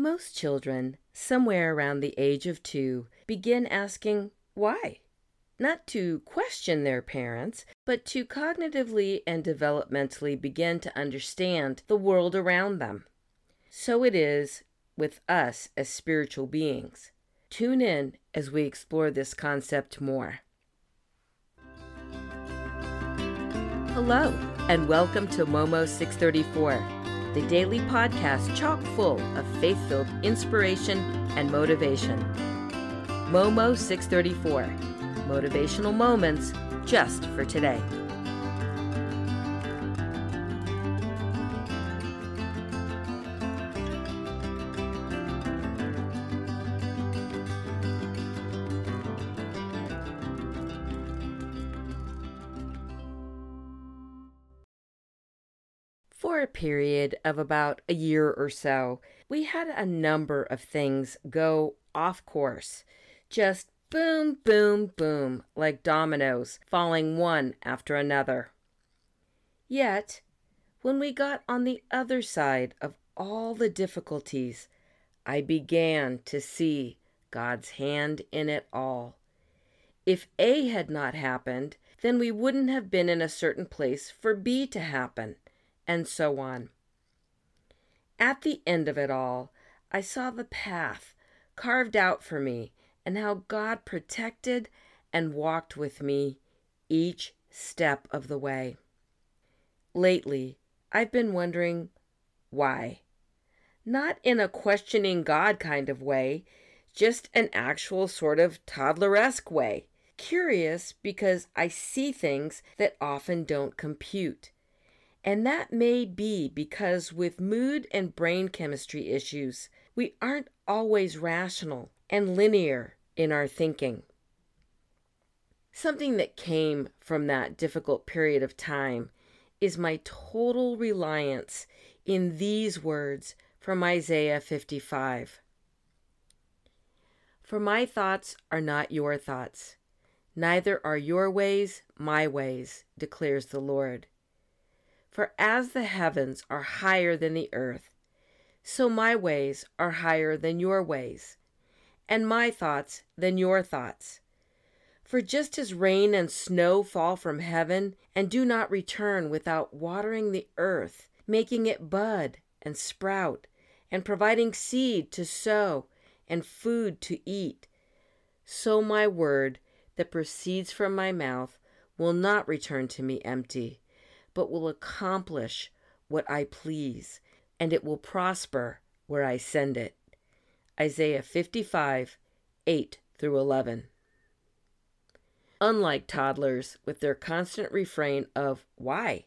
Most children, somewhere around the age of two, begin asking why. Not to question their parents, but to cognitively and developmentally begin to understand the world around them. So it is with us as spiritual beings. Tune in as we explore this concept more. Hello, and welcome to Momo 634 the daily podcast chock full of faith filled inspiration and motivation. Momo 634 Motivational Moments just for today. For a period of about a year or so, we had a number of things go off course. Just boom, boom, boom, like dominoes, falling one after another. Yet, when we got on the other side of all the difficulties, I began to see God's hand in it all. If A had not happened, then we wouldn't have been in a certain place for B to happen and so on. At the end of it all, I saw the path carved out for me and how God protected and walked with me each step of the way. Lately, I've been wondering why. Not in a questioning God kind of way, just an actual sort of toddleresque way. Curious because I see things that often don't compute. And that may be because with mood and brain chemistry issues, we aren't always rational and linear in our thinking. Something that came from that difficult period of time is my total reliance in these words from Isaiah 55. For my thoughts are not your thoughts, neither are your ways my ways, declares the Lord. For as the heavens are higher than the earth, so my ways are higher than your ways, and my thoughts than your thoughts. For just as rain and snow fall from heaven and do not return without watering the earth, making it bud and sprout, and providing seed to sow and food to eat, so my word that proceeds from my mouth will not return to me empty but will accomplish what I please, and it will prosper where I send it. Isaiah 55, 8 through 11. Unlike toddlers with their constant refrain of why,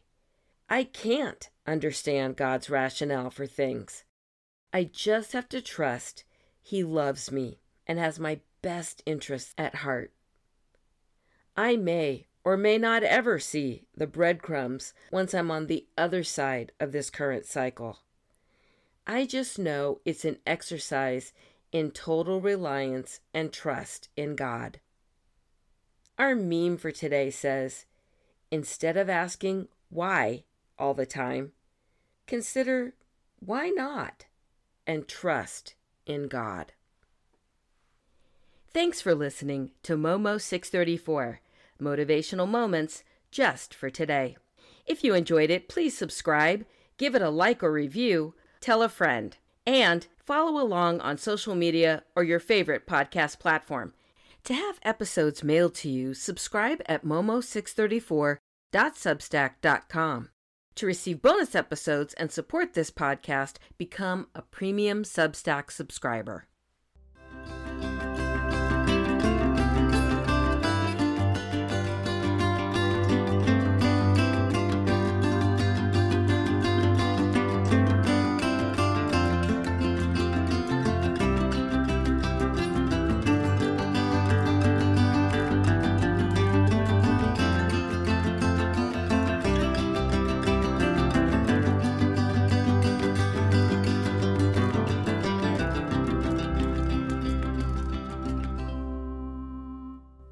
I can't understand God's rationale for things. I just have to trust He loves me and has my best interests at heart. I may or may not ever see the breadcrumbs once I'm on the other side of this current cycle. I just know it's an exercise in total reliance and trust in God. Our meme for today says instead of asking why all the time, consider why not and trust in God. Thanks for listening to Momo 634 motivational moments just for today. If you enjoyed it, please subscribe, give it a like or review, tell a friend, and follow along on social media or your favorite podcast platform. To have episodes mailed to you, subscribe at momo634.substack.com. To receive bonus episodes and support this podcast, become a premium Substack subscriber.